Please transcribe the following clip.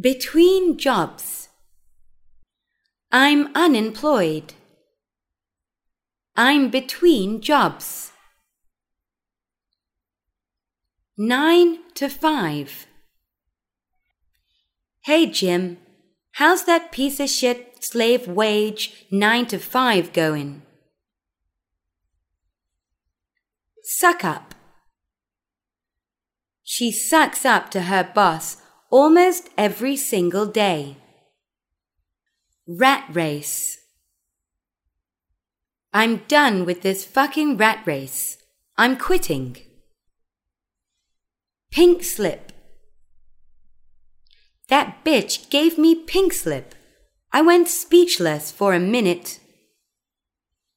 Between jobs. I'm unemployed. I'm between jobs. Nine to five. Hey Jim, how's that piece of shit slave wage nine to five going? Suck up. She sucks up to her boss almost every single day. Rat race. I'm done with this fucking rat race. I'm quitting. Pink slip. That bitch gave me pink slip. I went speechless for a minute.